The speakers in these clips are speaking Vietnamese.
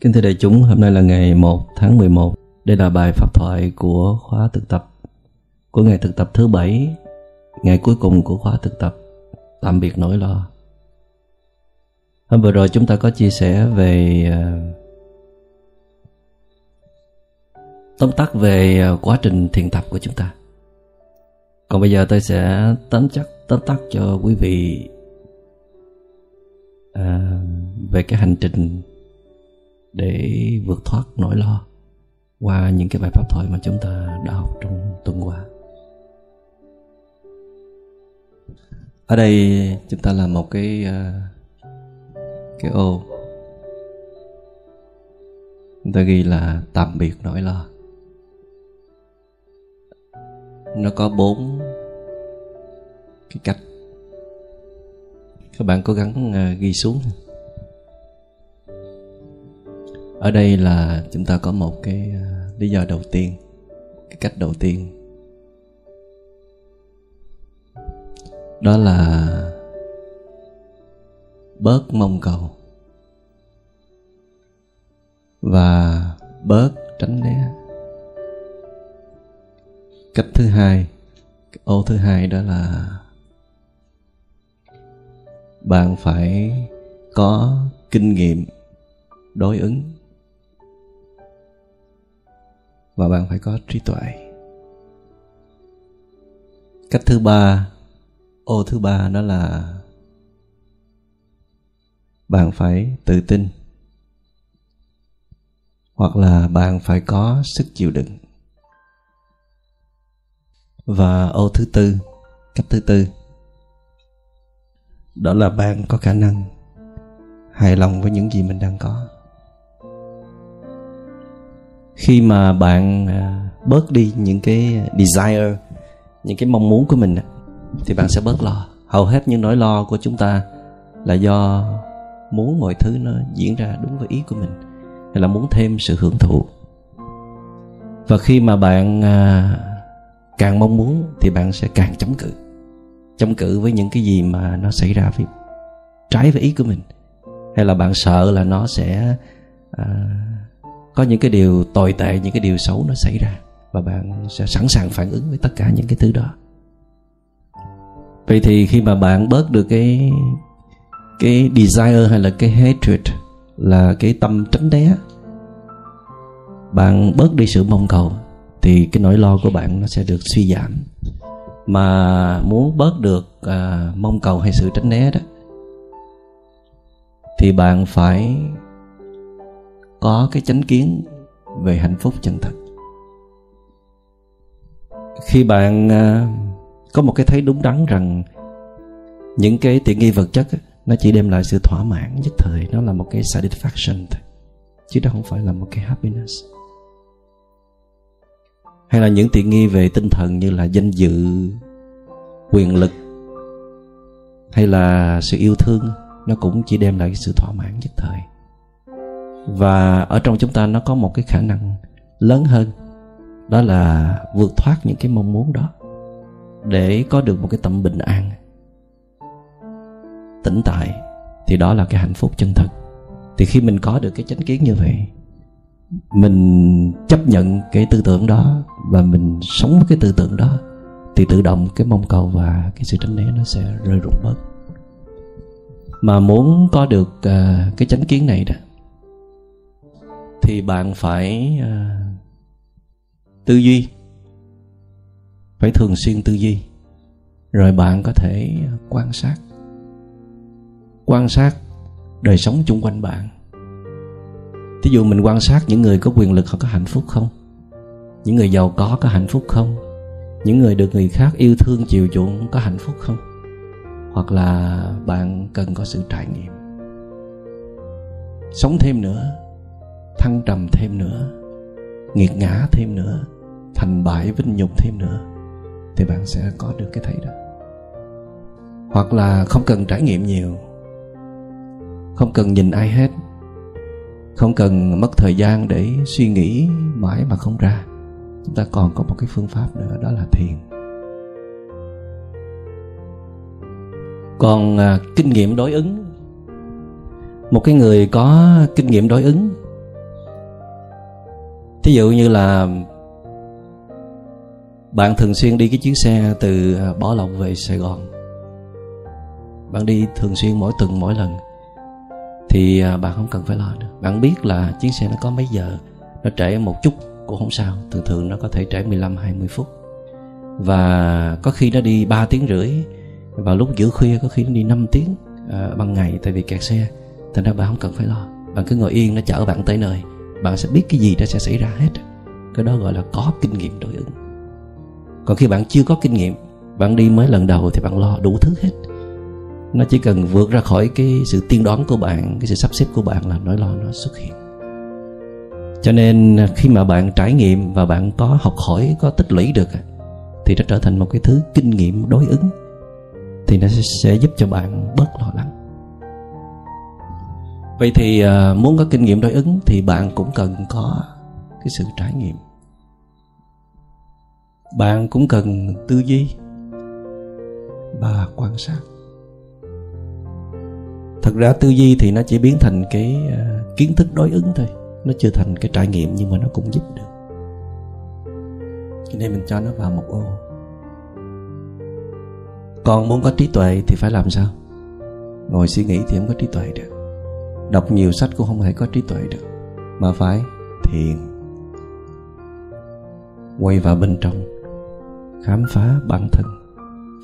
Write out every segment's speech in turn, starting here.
Kính thưa đại chúng, hôm nay là ngày 1 tháng 11. Đây là bài pháp thoại của khóa thực tập của ngày thực tập thứ bảy, ngày cuối cùng của khóa thực tập Tạm biệt nỗi lo. Hôm vừa rồi chúng ta có chia sẻ về ờ, tóm tắt về ờ, quá trình thiền tập của chúng ta. Còn bây giờ tôi sẽ tóm chắc tóm tắt cho quý vị à, về cái hành trình để vượt thoát nỗi lo qua những cái bài pháp thoại mà chúng ta đã học trong tuần qua. Ở đây chúng ta làm một cái uh, cái ô. Chúng ta ghi là tạm biệt nỗi lo. Nó có bốn cái cách. Các bạn cố gắng uh, ghi xuống ở đây là chúng ta có một cái à, lý do đầu tiên, cái cách đầu tiên. Đó là bớt mong cầu và bớt tránh né. Cách thứ hai ô thứ hai đó là bạn phải có kinh nghiệm đối ứng và bạn phải có trí tuệ. Cách thứ ba, ô thứ ba đó là bạn phải tự tin, hoặc là bạn phải có sức chịu đựng. Và ô thứ tư, cách thứ tư, đó là bạn có khả năng hài lòng với những gì mình đang có khi mà bạn à, bớt đi những cái desire những cái mong muốn của mình thì bạn sẽ bớt lo. Hầu hết những nỗi lo của chúng ta là do muốn mọi thứ nó diễn ra đúng với ý của mình hay là muốn thêm sự hưởng thụ. Và khi mà bạn à, càng mong muốn thì bạn sẽ càng chống cự. Chống cự với những cái gì mà nó xảy ra với trái với ý của mình. Hay là bạn sợ là nó sẽ à, có những cái điều tồi tệ những cái điều xấu nó xảy ra và bạn sẽ sẵn sàng phản ứng với tất cả những cái thứ đó. Vậy thì khi mà bạn bớt được cái cái desire hay là cái hatred là cái tâm tránh né bạn bớt đi sự mong cầu thì cái nỗi lo của bạn nó sẽ được suy giảm. Mà muốn bớt được à, mong cầu hay sự tránh né đó thì bạn phải có cái chánh kiến về hạnh phúc chân thật. Khi bạn à, có một cái thấy đúng đắn rằng những cái tiện nghi vật chất nó chỉ đem lại sự thỏa mãn nhất thời, nó là một cái satisfaction thôi, chứ đó không phải là một cái happiness. Hay là những tiện nghi về tinh thần như là danh dự, quyền lực, hay là sự yêu thương, nó cũng chỉ đem lại sự thỏa mãn nhất thời và ở trong chúng ta nó có một cái khả năng lớn hơn. Đó là vượt thoát những cái mong muốn đó. Để có được một cái tâm bình an. Tĩnh tại thì đó là cái hạnh phúc chân thật. Thì khi mình có được cái chánh kiến như vậy mình chấp nhận cái tư tưởng đó và mình sống với cái tư tưởng đó thì tự động cái mong cầu và cái sự tránh né nó sẽ rơi rụng bớt. Mà muốn có được uh, cái chánh kiến này đó thì bạn phải ờ, tư duy. Phải thường xuyên tư duy. Rồi bạn có thể quan sát. Quan sát đời sống chung quanh bạn. Thí dụ mình quan sát những người có quyền lực họ có hạnh phúc không? Những người giàu có có hạnh phúc không? Những người được người khác yêu thương, chiều chuộng có hạnh phúc không? Hoặc là bạn cần có sự trải nghiệm. Sống thêm nữa thăng trầm thêm nữa nghiệt ngã thêm nữa thành bại vinh nhục thêm nữa thì bạn sẽ có được cái thấy đó. Hoặc là không cần trải nghiệm nhiều không cần nhìn ai hết không cần mất thời gian để suy nghĩ mãi mà không ra. Chúng ta còn có một cái phương pháp nữa đó là thiền. Còn à, kinh nghiệm đối ứng. Một cái người có kinh nghiệm đối ứng thí dụ như là bạn thường xuyên đi cái chuyến xe từ à, Bảo Bỏ Lộc về Sài Gòn. Bạn đi thường xuyên mỗi tuần mỗi lần. Thì à, bạn không cần phải lo nữa. Bạn biết là chuyến xe nó có mấy giờ Nó trễ một chút cũng không sao. Thường thường nó có thể trễ 15-20 phút. Và có khi nó đi 3 tiếng rưỡi Vào lúc giữa khuya có khi nó đi 5 tiếng à, Bằng ngày. Tại vì kẹt xe Thành ra bạn không cần phải lo. Bạn cứ ngồi yên nó chở bạn tới nơi. Bạn sẽ biết cái gì nó sẽ xảy ra hết. Cái đó gọi là có kinh nghiệm đối ứng. Còn khi bạn chưa có kinh nghiệm, bạn đi mới lần đầu thì bạn lo đủ thứ hết. Nó chỉ cần vượt ra khỏi cái sự tiên đoán của bạn, cái sự sắp xếp của bạn là nỗi lo nó xuất hiện. Cho nên à, khi mà bạn trải nghiệm và bạn có học hỏi, có tích lũy được thì nó trở thành một cái thứ kinh nghiệm đối ứng. Thì nó sẽ giúp cho bạn bớt lo lắng vậy thì à, muốn có kinh nghiệm đối ứng thì bạn cũng cần có cái sự trải nghiệm. Bạn cũng cần tư duy và quan sát. Thật ra tư duy thì nó chỉ biến thành cái à, kiến thức đối ứng thôi. Nó chưa thành cái trải nghiệm nhưng mà nó cũng giúp được. Cho nên mình cho nó vào một ô. Còn muốn có trí tuệ thì phải làm sao? Ngồi suy nghĩ thì không có trí tuệ được đọc nhiều sách cũng không thể có trí tuệ được. Mà phải thiền. Quay vào bên trong, khám phá bản thân,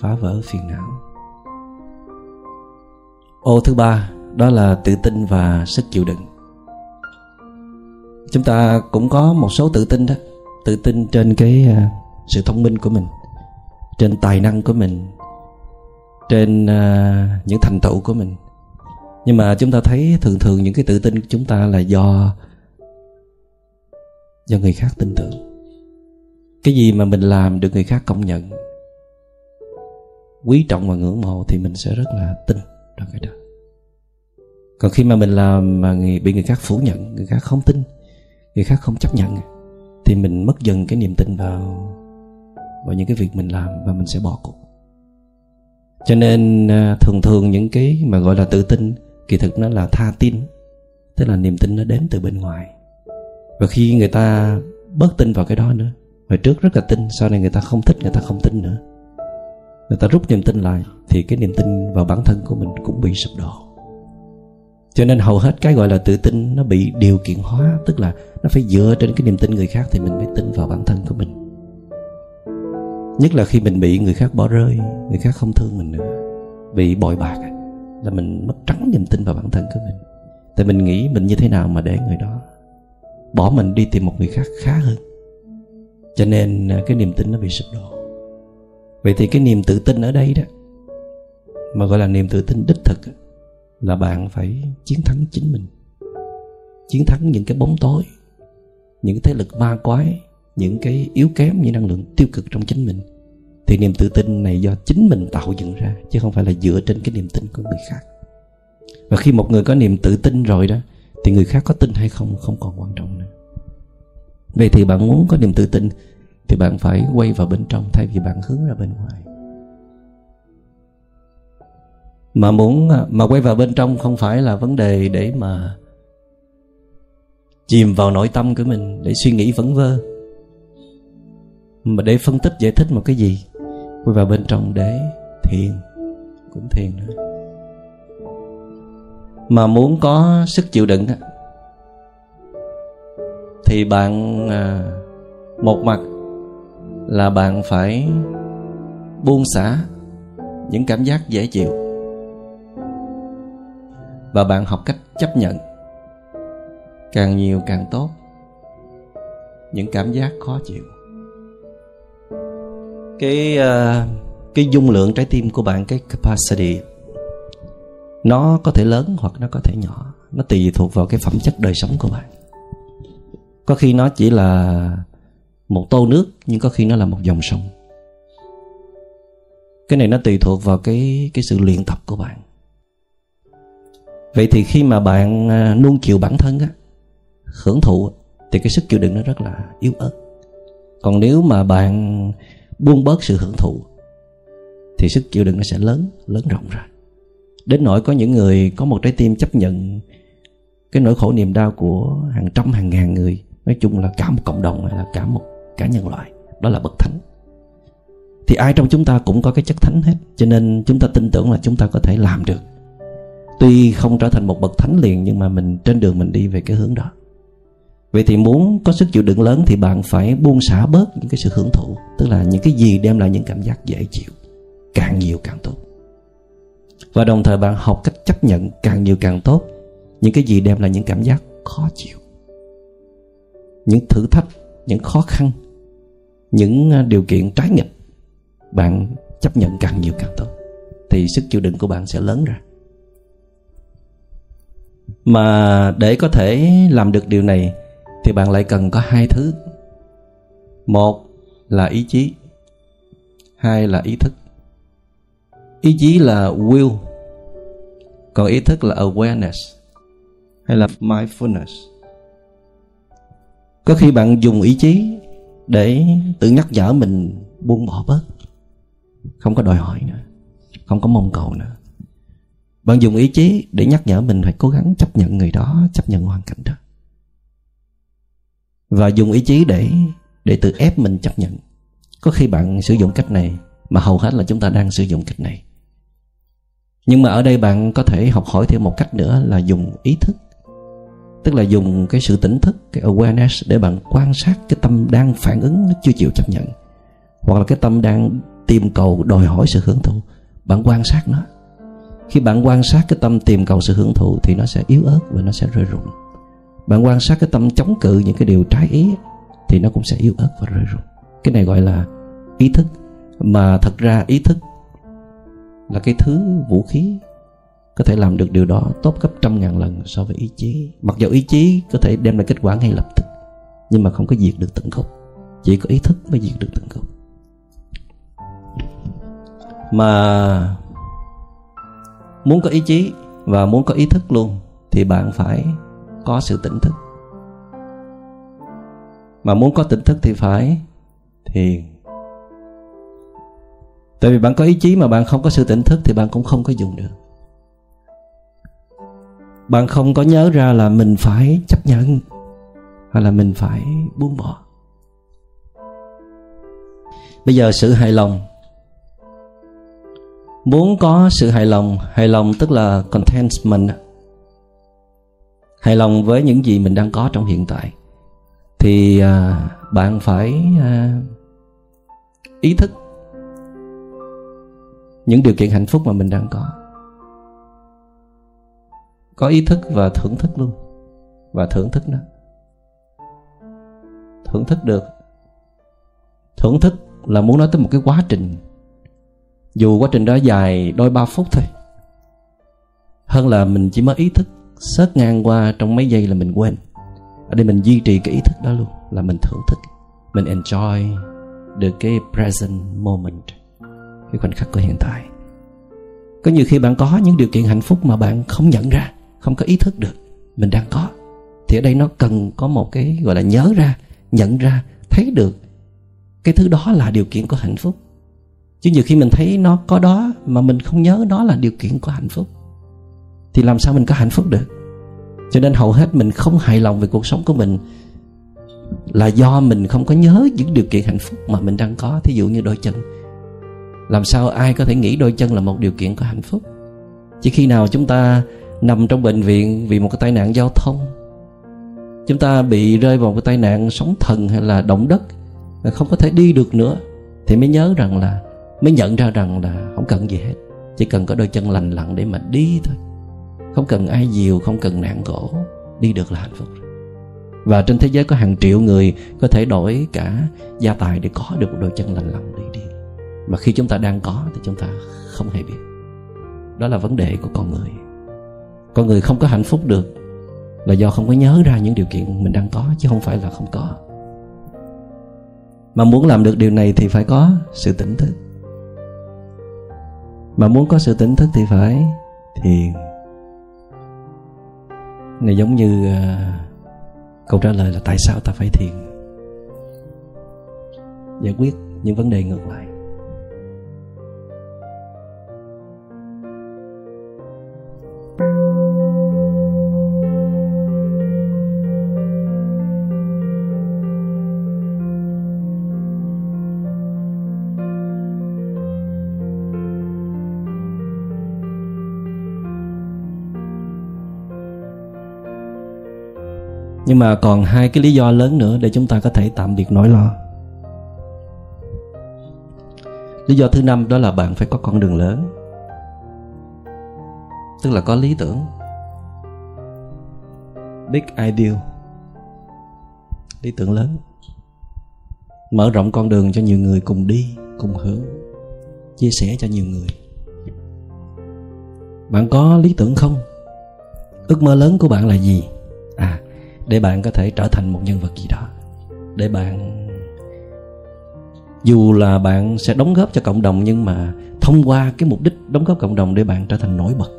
phá vỡ phiền não. Ô, thứ ba, đó là tự tin và sức chịu đựng. Chúng ta cũng có một số tự tin đó. Tự tin trên cái à, sự thông minh của mình, trên tài năng của mình, trên à, những thành tựu của mình nhưng mà chúng ta thấy thường thường những cái tự tin của chúng ta là do do người khác tin tưởng. Cái gì mà mình làm được người khác công nhận quý trọng và ngưỡng mộ thì mình sẽ rất là tin trong cái đó còn khi mà mình làm mà người, bị người khác phủ nhận người khác không tin người khác không chấp nhận thì mình mất dần cái niềm tin vào vào những cái việc mình làm và mình sẽ bỏ cuộc. Cho nên à, thường thường những cái mà gọi là tự tin kỳ thực nó là tha tin, tức là niềm tin nó đến từ bên ngoài. Và khi người ta bớt tin vào cái đó nữa, hồi trước rất là tin, sau này người ta không thích, người ta không tin nữa. Người ta rút niềm tin lại, thì cái niềm tin vào bản thân của mình cũng bị sụp đổ. Cho nên hầu hết cái gọi là tự tin nó bị điều kiện hóa, tức là nó phải dựa trên cái niềm tin người khác thì mình mới tin vào bản thân của mình. Nhất là khi mình bị người khác bỏ rơi, người khác không thương mình nữa, bị bội bạc à là mình mất trắng niềm tin vào bản thân của mình. Tại mình nghĩ mình như thế nào mà để người đó bỏ mình đi tìm một người khác khá hơn. Cho nên à, cái niềm tin nó bị sụp đổ. Vậy thì cái niềm tự tin ở đây đó, mà gọi là niềm tự tin đích thực là bạn phải chiến thắng chính mình. Chiến thắng những cái bóng tối, những cái thế lực ma quái, những cái yếu kém, những năng lượng tiêu cực trong chính mình thì niềm tự tin này do chính mình tạo dựng ra, chứ không phải là dựa trên cái niềm tin của người khác. Và khi một người có niềm tự tin rồi đó, thì người khác có tin hay không không còn quan trọng nữa. Vậy thì bạn muốn có niềm tự tin, Thì bạn phải quay vào bên trong Thay vì bạn hướng ra bên ngoài. Mà muốn à, Mà quay vào bên trong không phải là vấn đề Để mà Chìm vào nội tâm của mình, Để suy nghĩ vấn vơ, Mà để phân tích giải thích một cái gì? Quay vào bên trong để thiền, Cũng thiền nữa. Mà muốn có sức chịu đựng thì bạn à, một mặt là bạn phải buông xả những cảm giác dễ chịu. Và bạn học cách chấp nhận càng nhiều càng tốt, những cảm giác khó chịu cái uh, cái dung lượng trái tim của bạn cái capacity nó có thể lớn hoặc nó có thể nhỏ. Nó tùy thuộc vào cái phẩm chất đời sống của bạn. Có khi nó chỉ là một tô nước nhưng có khi nó là một dòng sông. Cái này nó tùy thuộc vào cái cái sự luyện tập của bạn. Vậy thì khi mà bạn ờ, nuông chiều bản thân á hưởng thụ thì cái sức chịu đựng nó rất là yếu ớt. Còn nếu mà bạn buông bớt sự hưởng thụ, thì sức chịu đựng nó sẽ lớn lớn rộng ra. Đến nỗi có những người có một trái tim chấp nhận cái nỗi khổ niềm đau của hàng trăm, hàng ngàn người, nói chung là cả một cộng đồng hay là cả một, cả nhân loại, đó là bậc thánh. Thì ai trong chúng ta cũng có cái chất thánh hết, cho nên chúng ta tin tưởng là chúng ta có thể làm được. Tuy không trở thành một bậc thánh liền, nhưng mà mình trên đường mình đi về cái hướng đó vậy thì muốn có sức chịu đựng lớn thì bạn phải buông xả bớt những cái sự hưởng thụ, tức là những cái gì đem lại những cảm giác dễ chịu, càng nhiều càng tốt. Và đồng thời bạn học cách chấp nhận càng nhiều càng tốt, những cái gì đem lại những cảm giác khó chịu, những thử thách, những khó khăn, những à, điều kiện trái nghịch, bạn chấp nhận càng nhiều càng tốt, thì sức chịu đựng của bạn sẽ lớn ra. Mà để có thể làm được điều này thì bạn lại cần có hai thứ. Một là ý chí, hai là ý thức. Ý chí là will, còn ý thức là awareness hay là mindfulness. Có khi bạn dùng ý chí để tự nhắc nhở mình buông bỏ bớt, không có đòi hỏi nữa, không có mong cầu nữa. Bạn dùng ý chí để nhắc nhở mình phải cố gắng chấp nhận người đó, chấp nhận hoàn cảnh đó và dùng ý chí để để tự ép mình chấp nhận. Có khi bạn sử dụng cách này mà hầu hết là chúng ta đang sử dụng cách này. Nhưng mà ở đây bạn có thể học hỏi thêm một cách nữa là dùng ý thức. Tức là dùng cái sự tỉnh thức, cái awareness để bạn quan sát cái tâm đang phản ứng nó chưa chịu chấp nhận. Hoặc là cái tâm đang tìm cầu đòi hỏi sự hưởng thụ, bạn quan sát nó. Khi bạn quan sát cái tâm tìm cầu sự hưởng thụ thì nó sẽ yếu ớt và nó sẽ rơi rụng bạn quan sát cái tâm chống cự, những cái điều trái ý, thì nó cũng sẽ yếu ớt và rơi rụng cái này gọi là ý thức. Mà thật ra ý thức là cái thứ vũ khí có thể làm được điều đó tốt gấp trăm ngàn lần so với ý chí. Mặc dù ý chí có thể đem lại kết quả ngay lập tức, nhưng mà không có diệt được tận gốc. Chỉ có ý thức mới diệt được tận gốc. Mà muốn có ý chí và muốn có ý thức luôn, thì bạn phải có sự tỉnh thức. Mà muốn có tỉnh thức thì phải thiền. Tại vì bạn có ý chí mà bạn không có sự tỉnh thức thì bạn cũng không có dùng được. Bạn không có nhớ ra là mình phải chấp nhận hay là mình phải buông bỏ. Bây giờ sự hài lòng. Muốn có sự hài lòng hài lòng tức là contentment hài lòng với những gì mình đang có trong hiện tại thì à, bạn phải à, ý thức những điều kiện hạnh phúc mà mình đang có. Có ý thức và thưởng thức luôn và thưởng thức nó. Thưởng thức được. Thưởng thức là muốn nói tới một cái quá trình. Dù quá trình đó dài đôi ba phút thôi. Hơn là mình chỉ mới ý thức sớt ngang qua trong mấy giây là mình quên. Ở đây mình duy trì cái ý thức đó luôn, là mình thưởng thức, mình enjoy được cái present moment, cái khoảnh khắc của hiện tại. Có nhiều khi bạn có những điều kiện hạnh phúc mà bạn không nhận ra, không có ý thức được, mình đang có. Thì ở đây nó cần có một cái gọi là nhớ ra, nhận ra, thấy được cái thứ đó là điều kiện của hạnh phúc. Chứ nhiều khi mình thấy nó có đó mà mình không nhớ đó là điều kiện của hạnh phúc thì làm sao mình có hạnh phúc được? Cho nên hầu hết mình không hài lòng về cuộc sống của mình là do mình không có nhớ những điều kiện hạnh phúc mà mình đang có. Thí dụ như đôi chân. Làm sao ai có thể nghĩ đôi chân là một điều kiện của hạnh phúc? Chỉ khi nào chúng ta nằm trong bệnh viện vì một cái tai nạn giao thông, chúng ta bị rơi vào một cái tai nạn sóng thần hay là động đất, không có thể đi được nữa, thì mới nhớ rằng là, mới nhận ra rằng là không cần gì hết. Chỉ cần có đôi chân lành lặn để mà đi thôi không cần ai dìu, không cần nạn gỗ, đi được là hạnh phúc và trên thế giới có hàng triệu người có thể đổi cả gia tài để có được một đôi chân lành lặn để đi. Mà khi chúng ta đang có thì chúng ta không hề biết. Đó là vấn đề của con người. Con người không có hạnh phúc được là do không có nhớ ra những điều kiện mình đang có, chứ không phải là không có. Mà muốn làm được điều này thì phải có sự tỉnh thức. Mà muốn có sự tỉnh thức thì phải thiền này giống như uh, câu trả lời là tại sao ta phải thiền? Giải quyết những vấn đề ngược lại. Nhưng mà còn hai cái lý do lớn nữa để chúng ta có thể tạm biệt nỗi lo. Lý do thứ năm đó là bạn phải có con đường lớn. Tức là có lý tưởng. Big ideal. Lý tưởng lớn. Mở rộng con đường cho nhiều người cùng đi, cùng hướng. Chia sẻ cho nhiều người. Bạn có lý tưởng không? Ước mơ lớn của bạn là gì? Để bạn có thể trở thành một nhân vật gì đó. Để bạn, dù là bạn sẽ đóng góp cho cộng đồng nhưng mà thông qua cái mục đích đóng góp cộng đồng để bạn trở thành nổi bật,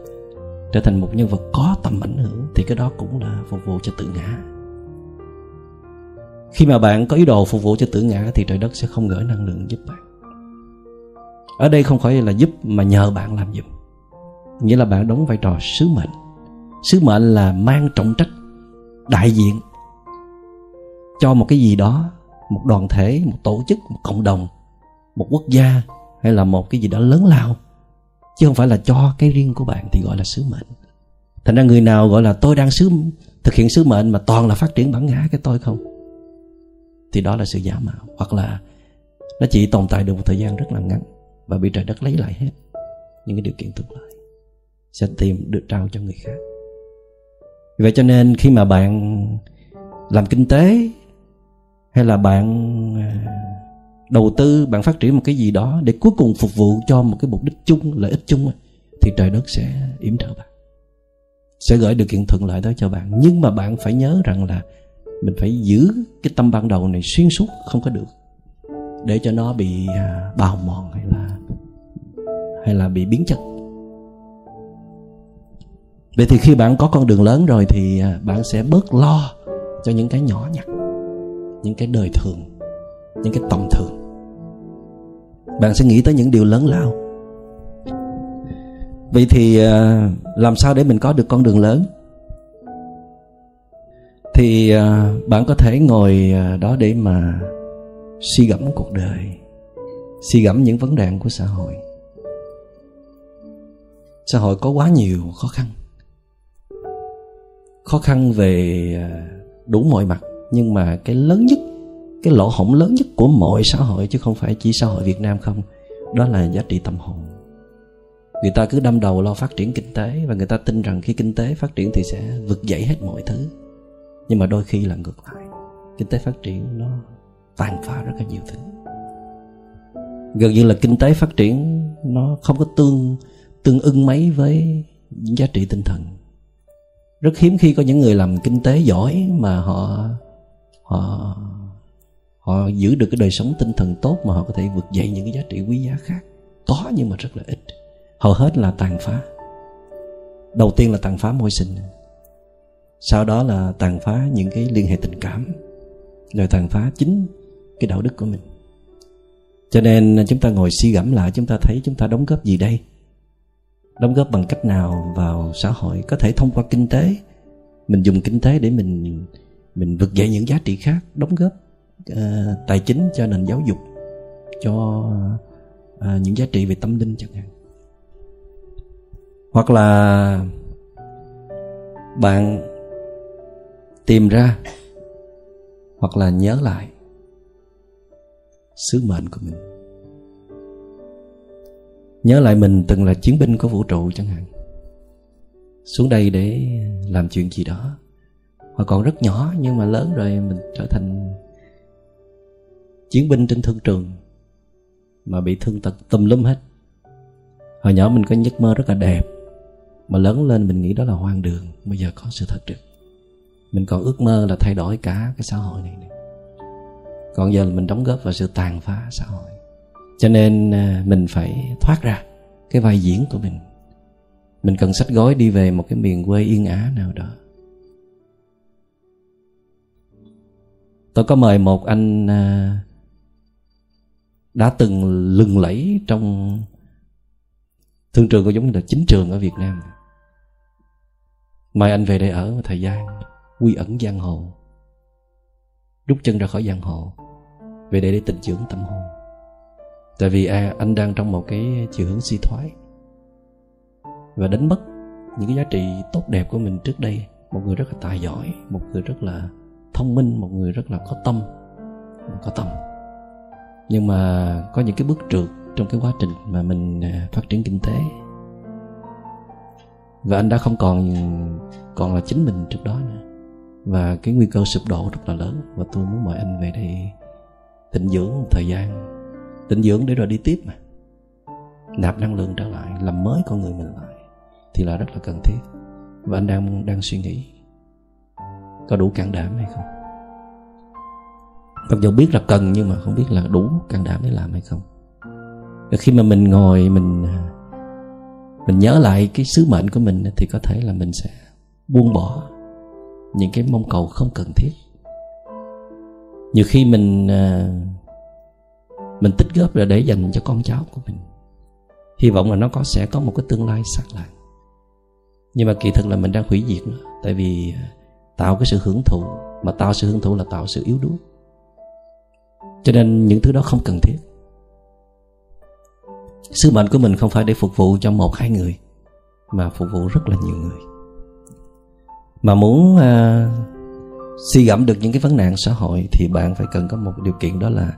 trở thành một nhân vật có tầm ảnh hưởng thì cái đó cũng là phục vụ cho tự ngã. Khi mà bạn có ý đồ phục vụ cho tự ngã thì trời đất sẽ không gửi năng lượng giúp bạn. Ở đây không phải là giúp mà nhờ bạn làm giùm. Nghĩa là bạn đóng vai trò sứ mệnh. Sứ mệnh là mang trọng trách đại diện cho một cái gì đó, một đoàn thể, một tổ chức, một cộng đồng, một quốc gia hay là một cái gì đó lớn lao, chứ không phải là cho cái riêng của bạn thì gọi là sứ mệnh. Thành ra người nào gọi là tôi đang sứ, thực hiện sứ mệnh mà toàn là phát triển bản ngã cái tôi không? Thì đó là sự giả mạo, hoặc là nó chỉ tồn tại được một thời gian rất là ngắn và bị trời đất lấy lại hết những cái điều kiện thuận lợi sẽ tìm được trao cho người khác vậy cho nên khi mà bạn làm kinh tế hay là bạn à, đầu tư, bạn phát triển một cái gì đó để cuối cùng phục vụ cho một cái mục đích chung, lợi ích chung thì trời đất sẽ yểm trợ bạn, sẽ gửi điều kiện thuận lợi tới cho bạn. Nhưng mà bạn phải nhớ rằng là mình phải giữ cái tâm ban đầu này xuyên suốt, không có được để cho nó bị à, bào mòn hay là hay là bị biến chất vậy thì khi bạn có con đường lớn rồi thì à, bạn sẽ bớt lo cho những cái nhỏ nhặt, những cái đời thường, những cái tầm thường. Bạn sẽ nghĩ tới những điều lớn lao. Vậy thì à, làm sao để mình có được con đường lớn? Thì à, bạn có thể ngồi đó để mà suy gẫm cuộc đời, suy gẫm những vấn đề của xã hội. Xã hội có quá nhiều khó khăn khó khăn về à, đủ mọi mặt, nhưng mà cái lớn nhất, cái lỗ hổng lớn nhất của mọi xã hội, chứ không phải chỉ xã hội Việt Nam không, đó là giá trị tâm hồn. Người ta cứ đâm đầu lo phát triển kinh tế, và người ta tin rằng khi kinh tế phát triển thì sẽ vực dậy hết mọi thứ. Nhưng mà đôi khi là ngược lại, kinh tế phát triển nó tàn phá rất là nhiều thứ. Gần như là kinh tế phát triển nó không có tương tương ưng mấy với những giá trị tinh thần rất hiếm khi có những người làm kinh tế giỏi mà họ họ họ giữ được cái đời sống tinh thần tốt mà họ có thể vượt dậy những cái giá trị quý giá khác. Có nhưng mà rất là ít. Hầu hết là tàn phá. Đầu tiên là tàn phá môi sinh. Sau đó là tàn phá những cái liên hệ tình cảm. Rồi tàn phá chính cái đạo đức của mình. Cho nên chúng ta ngồi suy gẫm lại, chúng ta thấy chúng ta đóng góp gì đây? Đóng góp bằng cách nào vào xã hội có thể thông qua kinh tế. Mình dùng kinh tế để mình mình vực dậy những giá trị khác đóng góp uh, tài chính cho nền giáo dục cho uh, những giá trị về tâm linh chẳng hạn. Hoặc là bạn tìm ra hoặc là nhớ lại sứ mệnh của mình nhớ lại mình từng là chiến binh của vũ trụ chẳng hạn. Xuống đây để làm chuyện gì đó. Hoặc còn rất nhỏ nhưng mà lớn rồi mình trở thành chiến binh trên thương trường mà bị thương tật tùm lum hết. Hồi nhỏ mình có giấc mơ rất là đẹp, mà lớn lên mình nghĩ đó là hoang đường, bây giờ có sự thật được mình còn ước mơ là thay đổi cả cái xã hội này nữa. còn giờ là mình đóng góp vào sự tàn phá xã hội cho nên à, mình phải thoát ra cái vai diễn của mình. Mình cần sách gói đi về một cái miền quê yên ả nào đó. Tôi có mời một anh à, đã từng lừng lẫy trong thương trường của giống như là chính trường ở Việt Nam. Mời anh về đây ở một thời gian quy ẩn giang hồ, rút chân ra khỏi giang hồ, về đây để tịnh dưỡng tâm hồn tại vì à, anh đang trong một cái chiều hướng suy thoái. Và đánh mất những cái giá trị tốt đẹp của mình trước đây. Một người rất là tài giỏi một người rất là thông minh một người rất là có tâm có tâm nhưng mà có những cái bước trượt trong cái quá trình mà mình à, phát triển kinh tế. Và anh đã không còn còn là chính mình trước đó nữa. Và cái nguy cơ sụp đổ rất là lớn. Và tôi muốn mời anh về đây tịnh dưỡng một thời gian tịnh dưỡng để rồi đi tiếp mà. Nạp năng lượng trở lại, làm mới con người mình lại, thì là rất là cần thiết. Và anh đang đang suy nghĩ, có đủ can đảm hay không? Mặc dù biết là cần nhưng mà không biết là đủ can đảm để làm hay không. Và khi mà mình ngồi, mình à, mình nhớ lại cái sứ mệnh của mình, thì có thể là mình sẽ buông bỏ những cái mong cầu không cần thiết. Nhiều khi mình à, mình tích góp là để dành cho con cháu của mình. Hy vọng là nó có sẽ có một cái tương lai sáng lạng nhưng mà kỳ thực là mình đang hủy diệt nó tại vì tạo cái sự hưởng thụ mà tạo sự hưởng thụ là tạo sự yếu đuối. Cho nên những thứ đó không cần thiết. Sứ mệnh của mình không phải để phục vụ cho một hai người mà phục vụ rất là nhiều người. Mà muốn uh, suy gẫm được những cái vấn nạn xã hội thì bạn phải cần có một điều kiện đó là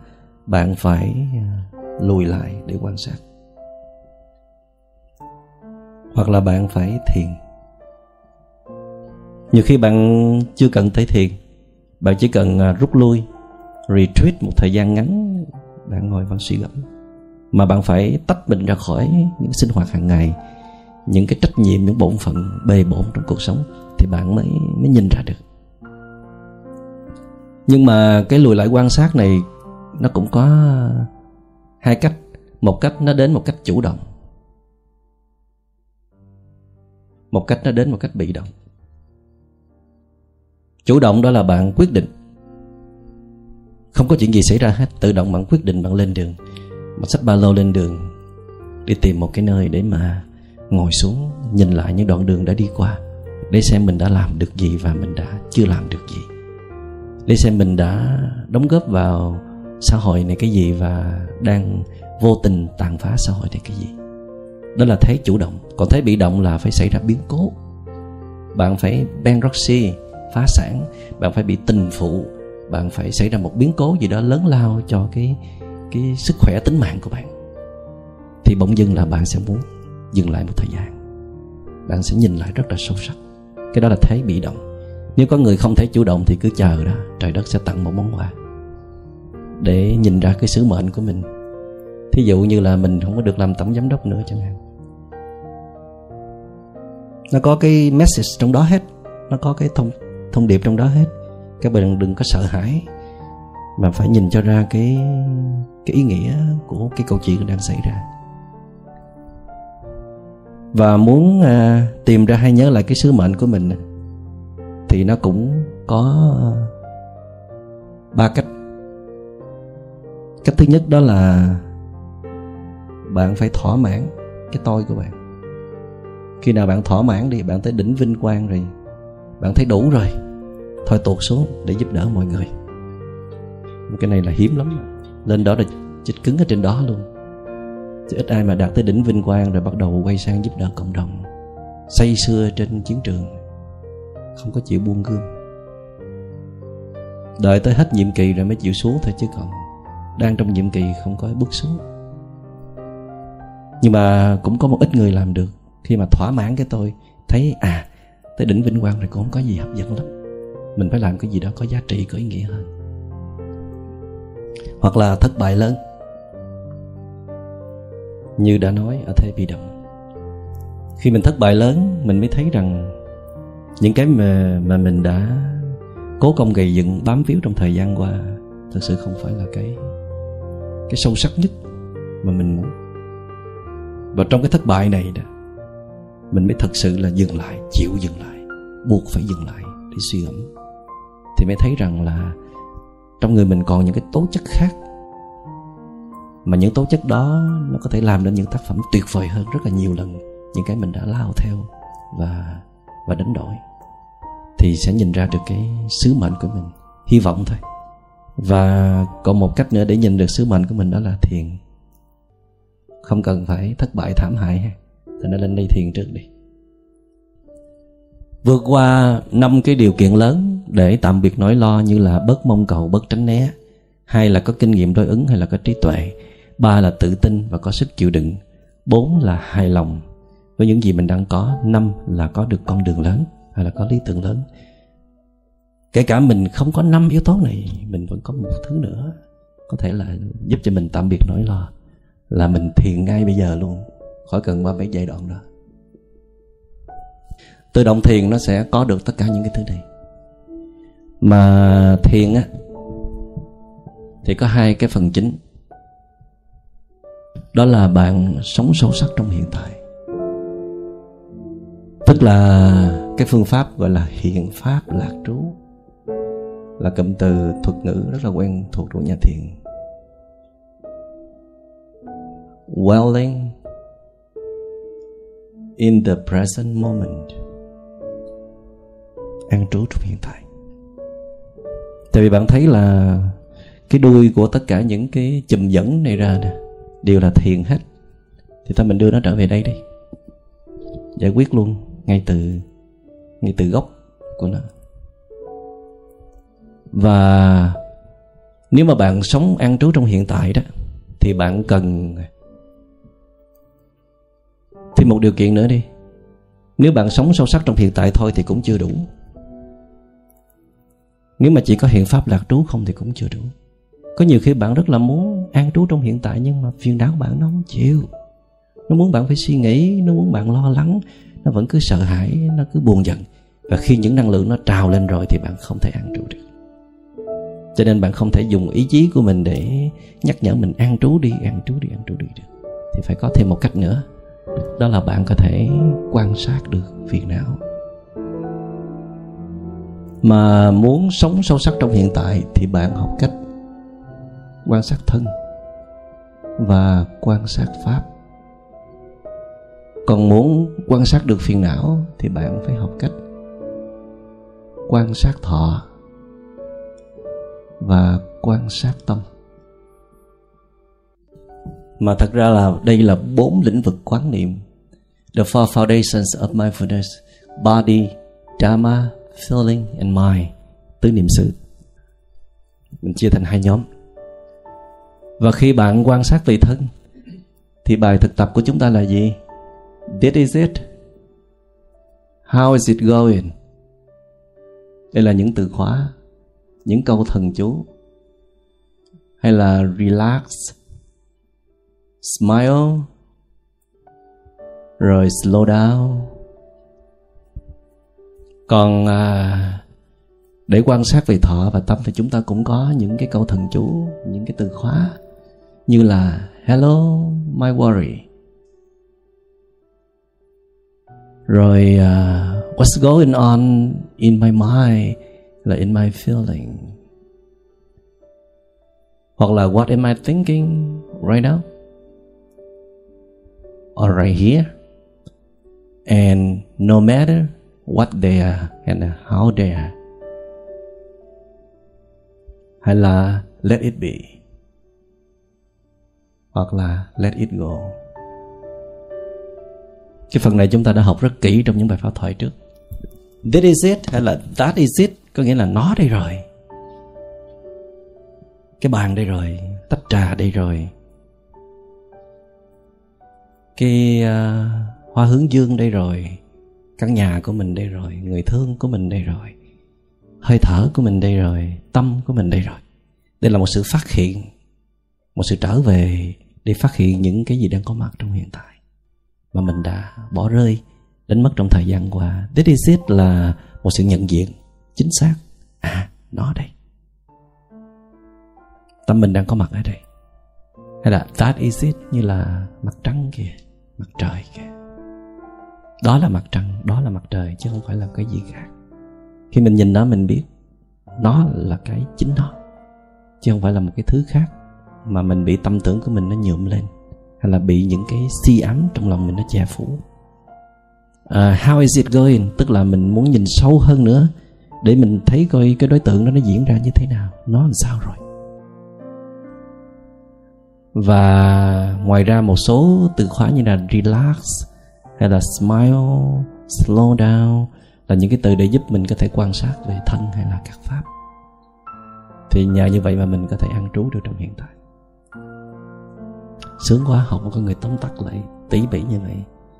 bạn phải à, lùi lại để quan sát. Hoặc là bạn phải thiền. Nhiều khi bạn chưa cần tới thiền, bạn chỉ cần à, rút lui, retreat một thời gian ngắn, bạn ngồi bạn suy gẫm mà bạn phải tách mình ra khỏi những sinh hoạt hàng ngày, những cái trách nhiệm, những bổn phận bề bộn trong cuộc sống thì bạn mới mới nhìn ra được. Nhưng mà cái lùi lại quan sát này nó cũng có hai cách. Một cách nó đến một cách chủ động. Một cách nó đến một cách bị động. Chủ động đó là bạn quyết định. Không có chuyện gì xảy ra hết. Tự động bạn quyết định bạn lên đường. Bạn xách ba lô lên đường. Đi tìm một cái nơi để mà ngồi xuống, nhìn lại những đoạn đường đã đi qua. Để xem mình đã làm được gì và mình đã chưa làm được gì. Để xem mình đã đóng góp vào xã hội này cái gì và đang vô tình tàn phá xã hội này cái gì. Đó là thấy chủ động. Còn thấy bị động là phải xảy ra biến cố. Bạn phải bankruptcy, phá sản. Bạn phải bị tình phụ. Bạn phải xảy ra một biến cố gì đó lớn lao cho cái cái sức khỏe tính mạng của bạn. Thì bỗng dưng là bạn sẽ muốn dừng lại một thời gian. Bạn sẽ nhìn lại rất là sâu sắc. Cái đó là thấy bị động. Nếu có người không thấy chủ động thì cứ chờ đó. Trời đất sẽ tặng một món quà để nhìn ra cái sứ mệnh của mình. Thí dụ như là mình không có được làm tổng giám đốc nữa chẳng hạn. Nó có cái message trong đó hết. Nó có cái thông thông điệp trong đó hết. Các bạn đừng có sợ hãi mà phải nhìn cho ra cái cái ý nghĩa của cái câu chuyện đang xảy ra. Và muốn à, tìm ra hay nhớ lại cái sứ mệnh của mình thì nó cũng có ba cách cách thứ nhất đó là bạn phải thỏa mãn cái tôi của bạn. Khi nào bạn thỏa mãn đi, bạn tới đỉnh vinh quang rồi, bạn thấy đủ rồi, thôi tuột xuống để giúp đỡ mọi người. Cái này là hiếm lắm. Lên đó là chích cứng ở trên đó luôn. Chứ ít ai mà đạt tới đỉnh vinh quang rồi bắt đầu quay sang giúp đỡ cộng đồng. Say xưa trên chiến trường, không có chịu buông gươm. Đợi tới hết nhiệm kỳ rồi mới chịu xuống thôi chứ còn đang trong nhiệm kỳ không có bước xuống. Nhưng mà cũng có một ít người làm được. Khi mà thỏa mãn cái tôi, thấy à tới đỉnh vinh quang rồi cũng không có gì hấp dẫn lắm. Mình phải làm cái gì đó có giá trị, có ý nghĩa hơn. Hoặc là thất bại lớn. Như đã nói ở thế bị động khi mình thất bại lớn, mình mới thấy rằng những cái mà mà mình đã cố công gầy dựng, bám víu trong thời gian qua, thật sự không phải là cái cái sâu sắc nhất mà mình muốn. Và trong cái thất bại này đó, mình mới thật sự là dừng lại, chịu dừng lại, buộc phải dừng lại để suy ngẫm. Thì mới thấy rằng là trong người mình còn những cái tố chất khác, mà những tố chất đó nó có thể làm nên những tác phẩm tuyệt vời hơn rất là nhiều lần, những cái mình đã lao theo và và đánh đổi. Thì sẽ nhìn ra được cái sứ mệnh của mình. Hy vọng thôi và còn một cách nữa để nhìn được sứ mệnh của mình đó là thiền. Không cần phải thất bại thảm hại ha. Thì nó lên đây thiền trước đi. Vượt qua năm cái điều kiện lớn để tạm biệt nỗi lo như là bớt mong cầu, bớt tránh né. Hai là có kinh nghiệm đối ứng hay là có trí tuệ. Ba là tự tin và có sức chịu đựng. Bốn là hài lòng với những gì mình đang có. Năm là có được con đường lớn, hay là có lý tưởng lớn kể cả mình không có năm yếu tố này, mình vẫn có một thứ nữa. Có thể là giúp cho mình tạm biệt nỗi lo là mình thiền ngay bây giờ luôn, khỏi cần qua mấy giai đoạn đó. Tự động thiền nó sẽ có được tất cả những cái thứ này. Mà thiền á, thì có hai cái phần chính. Đó là bạn sống sâu sắc trong hiện tại. Tức là cái phương pháp gọi là hiện pháp lạc trú là cụm từ thuật ngữ rất là quen thuộc của nhà thiền. Welling in the present moment. An trú trong hiện tại. Tại vì bạn thấy là cái đuôi của tất cả những cái chùm dẫn này ra nè, đều là thiền hết. Thì ta mình đưa nó trở về đây đi. Giải quyết luôn ngay từ ngay từ gốc của nó và nếu mà bạn sống an trú trong hiện tại đó, thì bạn cần thêm một điều kiện nữa đi. Nếu bạn sống sâu sắc trong hiện tại thôi thì cũng chưa đủ. Nếu mà chỉ có hiện pháp lạc trú không thì cũng chưa đủ. Có nhiều khi bạn rất là muốn an trú trong hiện tại nhưng mà phiền não bạn nó không chịu. Nó muốn bạn phải suy nghĩ, nó muốn bạn lo lắng, nó vẫn cứ sợ hãi, nó cứ buồn giận. Và khi những năng lượng nó trào lên rồi thì bạn không thể an trú được cho nên bạn không thể dùng ý chí của mình để nhắc nhở mình, an trú đi ăn trú đi ăn trú đi. Được thì phải có thêm một cách nữa. Đó là bạn có thể quan sát được phiền não. Mà muốn sống sâu sắc trong hiện tại thì bạn học cách quan sát thân và quan sát pháp. Còn muốn quan sát được phiền não thì bạn phải học cách quan sát thọ và quan sát tâm. Mà thật ra là đây là bốn lĩnh vực quán niệm. The four foundations of mindfulness, body, dharma, feeling and mind, tứ niệm xứ mình chia thành hai nhóm. Và khi bạn quan sát về thân, thì bài thực tập của chúng ta là gì? This is it. How is it going? Đây là những từ khóa những câu thần chú. Hay là relax smile rồi slow down. Còn à, để quan sát về thọ và tâm thì chúng ta cũng có những cái câu thần chú những cái từ khóa như là hello my worry. Rồi uh, what's going on in my mind? Là in my feeling. Hoặc là, what am I thinking right now? Or right here? And no matter what they are and how they are, hay là let it be, hoặc là let it go. Cái phần này chúng ta đã học rất kỹ trong những bài pháp thoại trước. This is it, hay là that is it? Có nghĩa là nó đây rồi. Cái bàn đây rồi tách trà đây rồi. Cái uh, hoa hướng dương đây rồi căn nhà của mình đây rồi người thương của mình đây rồi hơi thở của mình đây rồi tâm của mình đây rồi. Đây là một sự phát hiện một sự trở về để phát hiện những cái gì đang có mặt trong hiện tại. Mà mình đã bỏ rơi đánh mất trong thời gian qua. This is it là một sự nhận diện chính xác. À nó đây. Tâm mình đang có mặt ở đây. Hay là that is it như là mặt trăng kìa mặt trời kìa. Đó là mặt trăng đó là mặt trời chứ không phải là cái gì khác. Khi mình nhìn nó mình biết nó là cái chính nó chứ không phải là một cái thứ khác mà mình bị tâm tưởng của mình nó nhuộm lên hay là bị những cái si ám trong lòng mình nó che phủ. Uh, how is it going? Tức là mình muốn nhìn sâu hơn nữa để mình thấy coi cái đối tượng đó nó diễn ra như thế nào, nó làm sao rồi. Và ngoài ra một số từ khóa như là relax hay là smile, slow down là những cái từ để giúp mình có thể quan sát về thân hay là các pháp. Thì nhờ như vậy mà mình có thể ăn trú được trong hiện tại. Sướng quá, học có người tóm tắt lại tỉ bỉ như vậy.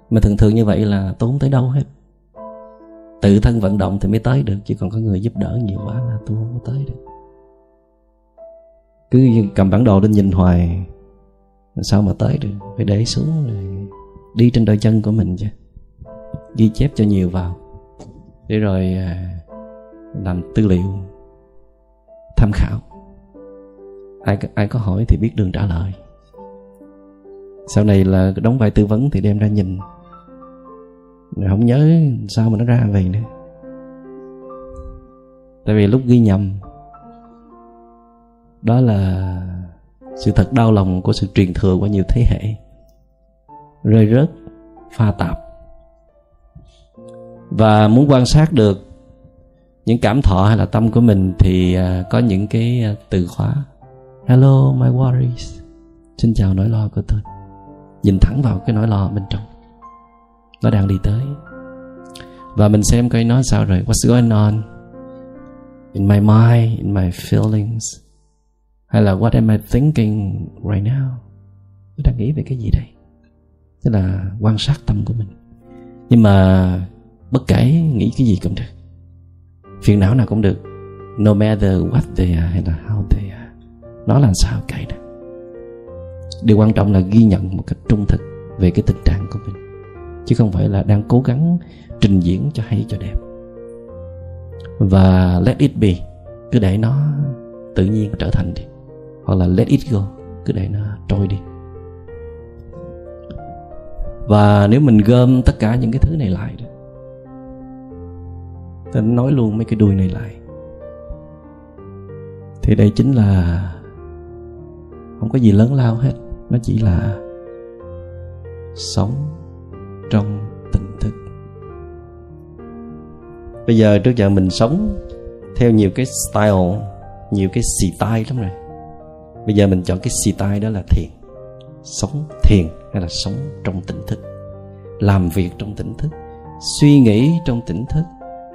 Mà thường thường như vậy là tốn tới đâu hết? Tự thân vận động thì mới tới được, chứ còn có người giúp đỡ nhiều quá là tôi không có tới được. Cứ cầm bản đồ lên nhìn hoài sao mà tới được? Phải để xuống rồi đi trên đôi chân của mình chứ. Ghi chép cho nhiều vào. Để rồi à, làm tư liệu, tham khảo. Ai ai có hỏi thì biết đường trả lời. Sau này là đóng vai tư vấn thì đem ra nhìn rồi không nhớ sao mà nó ra về nữa. Tại vì lúc ghi nhầm, đó là sự thật đau lòng của sự truyền thừa qua nhiều thế hệ. Rơi rớt, pha tạp. Và muốn quan sát được những cảm thọ hay là tâm của mình thì à, có những cái à, từ khóa. Hello, my worries. Xin chào nỗi lo của tôi. Nhìn thẳng vào cái nỗi lo bên trong nó đang đi tới. Và mình xem coi nó sao rồi. What's going on in my mind, in my feelings? Hay là what am I thinking right now? Tôi đang nghĩ về cái gì đây? Tức là quan sát tâm của mình. Nhưng mà bất kể nghĩ cái gì cũng được. Phiền não nào cũng được. No matter what they are hay là how they are. Nó là sao cái đó điều quan trọng là ghi nhận một cách trung thực về cái tình trạng của mình chứ không phải là đang cố gắng trình diễn cho hay cho đẹp. Và let it be, cứ để nó tự nhiên trở thành đi. Hoặc là let it go, cứ để nó trôi đi. Và nếu mình gom tất cả những cái thứ này lại đó, ta nói luôn mấy cái đuôi này lại, thì đây chính là không có gì lớn lao hết. Nó chỉ là sống trong tỉnh thức. Bây giờ trước giờ mình sống theo nhiều cái style, nhiều cái xì tai lắm rồi. Bây giờ mình chọn cái xì tai đó là thiền. Sống thiền hay là sống trong tỉnh thức. Làm việc trong tỉnh thức, suy nghĩ trong tỉnh thức,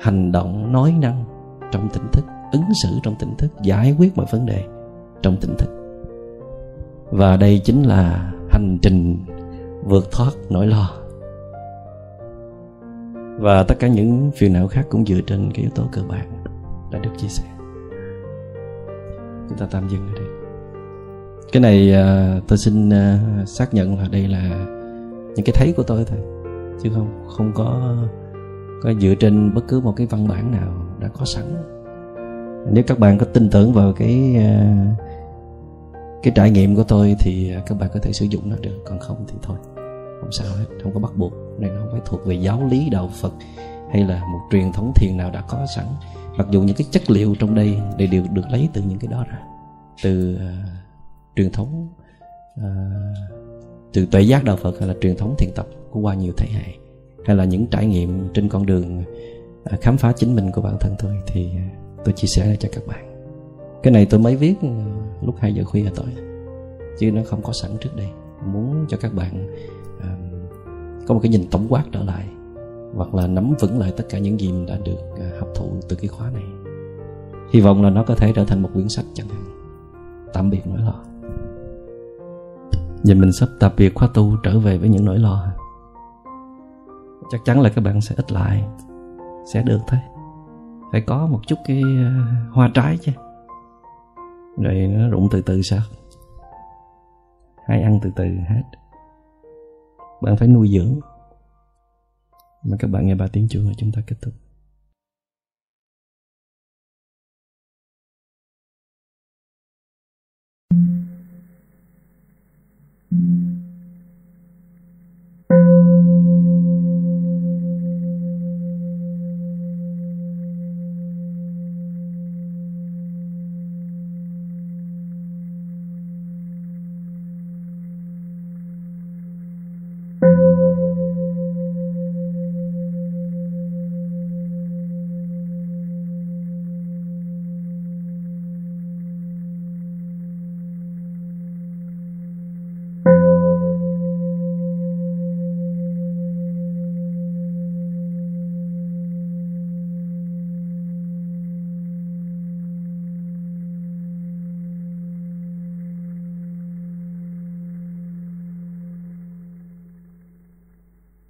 hành động nói năng trong tỉnh thức, ứng xử trong tỉnh thức, giải quyết mọi vấn đề trong tỉnh thức. Và đây chính là hành trình vượt thoát nỗi lo và tất cả những phiền não khác cũng dựa trên cái yếu tố cơ bản đã được chia sẻ. Chúng ta tạm dừng ở đây. Cái này uh, tôi xin uh, xác nhận là đây là những cái thấy của tôi thôi. Chứ không không có có dựa trên bất cứ một cái văn bản nào đã có sẵn. Nếu các bạn có tin tưởng vào cái uh, cái trải nghiệm của tôi thì các bạn có thể sử dụng nó được. Còn không thì thôi không sao hết không có bắt buộc này nó không phải thuộc về giáo lý đạo phật hay là một truyền thống thiền nào đã có sẵn. Mặc dù những cái chất liệu trong đây đều được được lấy từ những cái đó ra từ uh, truyền thống uh, từ tuệ giác đạo phật hay là truyền thống thiền tập của qua nhiều thế hệ hay là những trải nghiệm trên con đường uh, khám phá chính mình của bản thân tôi thì uh, tôi chia sẻ cho các bạn. Cái này tôi mới viết lúc 2 giờ khuya tối chứ nó không có sẵn trước đây. Muốn cho các bạn có một cái nhìn tổng quát trở lại, hoặc là nắm vững lại tất cả những gì mình đã được à, hấp thụ từ cái khóa này. Hy vọng là nó có thể trở thành một quyển sách chẳng hạn. Tạm biệt nỗi lo. Giờ mình sắp tạm biệt khóa tu trở về với những nỗi lo Chắc chắn là các bạn sẽ ít lại, Sẽ được thôi. Phải có một chút cái à, hoa trái chứ. Rồi nó rụng từ từ sao? Hay ăn từ từ hết. Bạn phải nuôi dưỡng. Mà các bạn nghe ba tiếng chuông, rồi chúng ta kết thúc.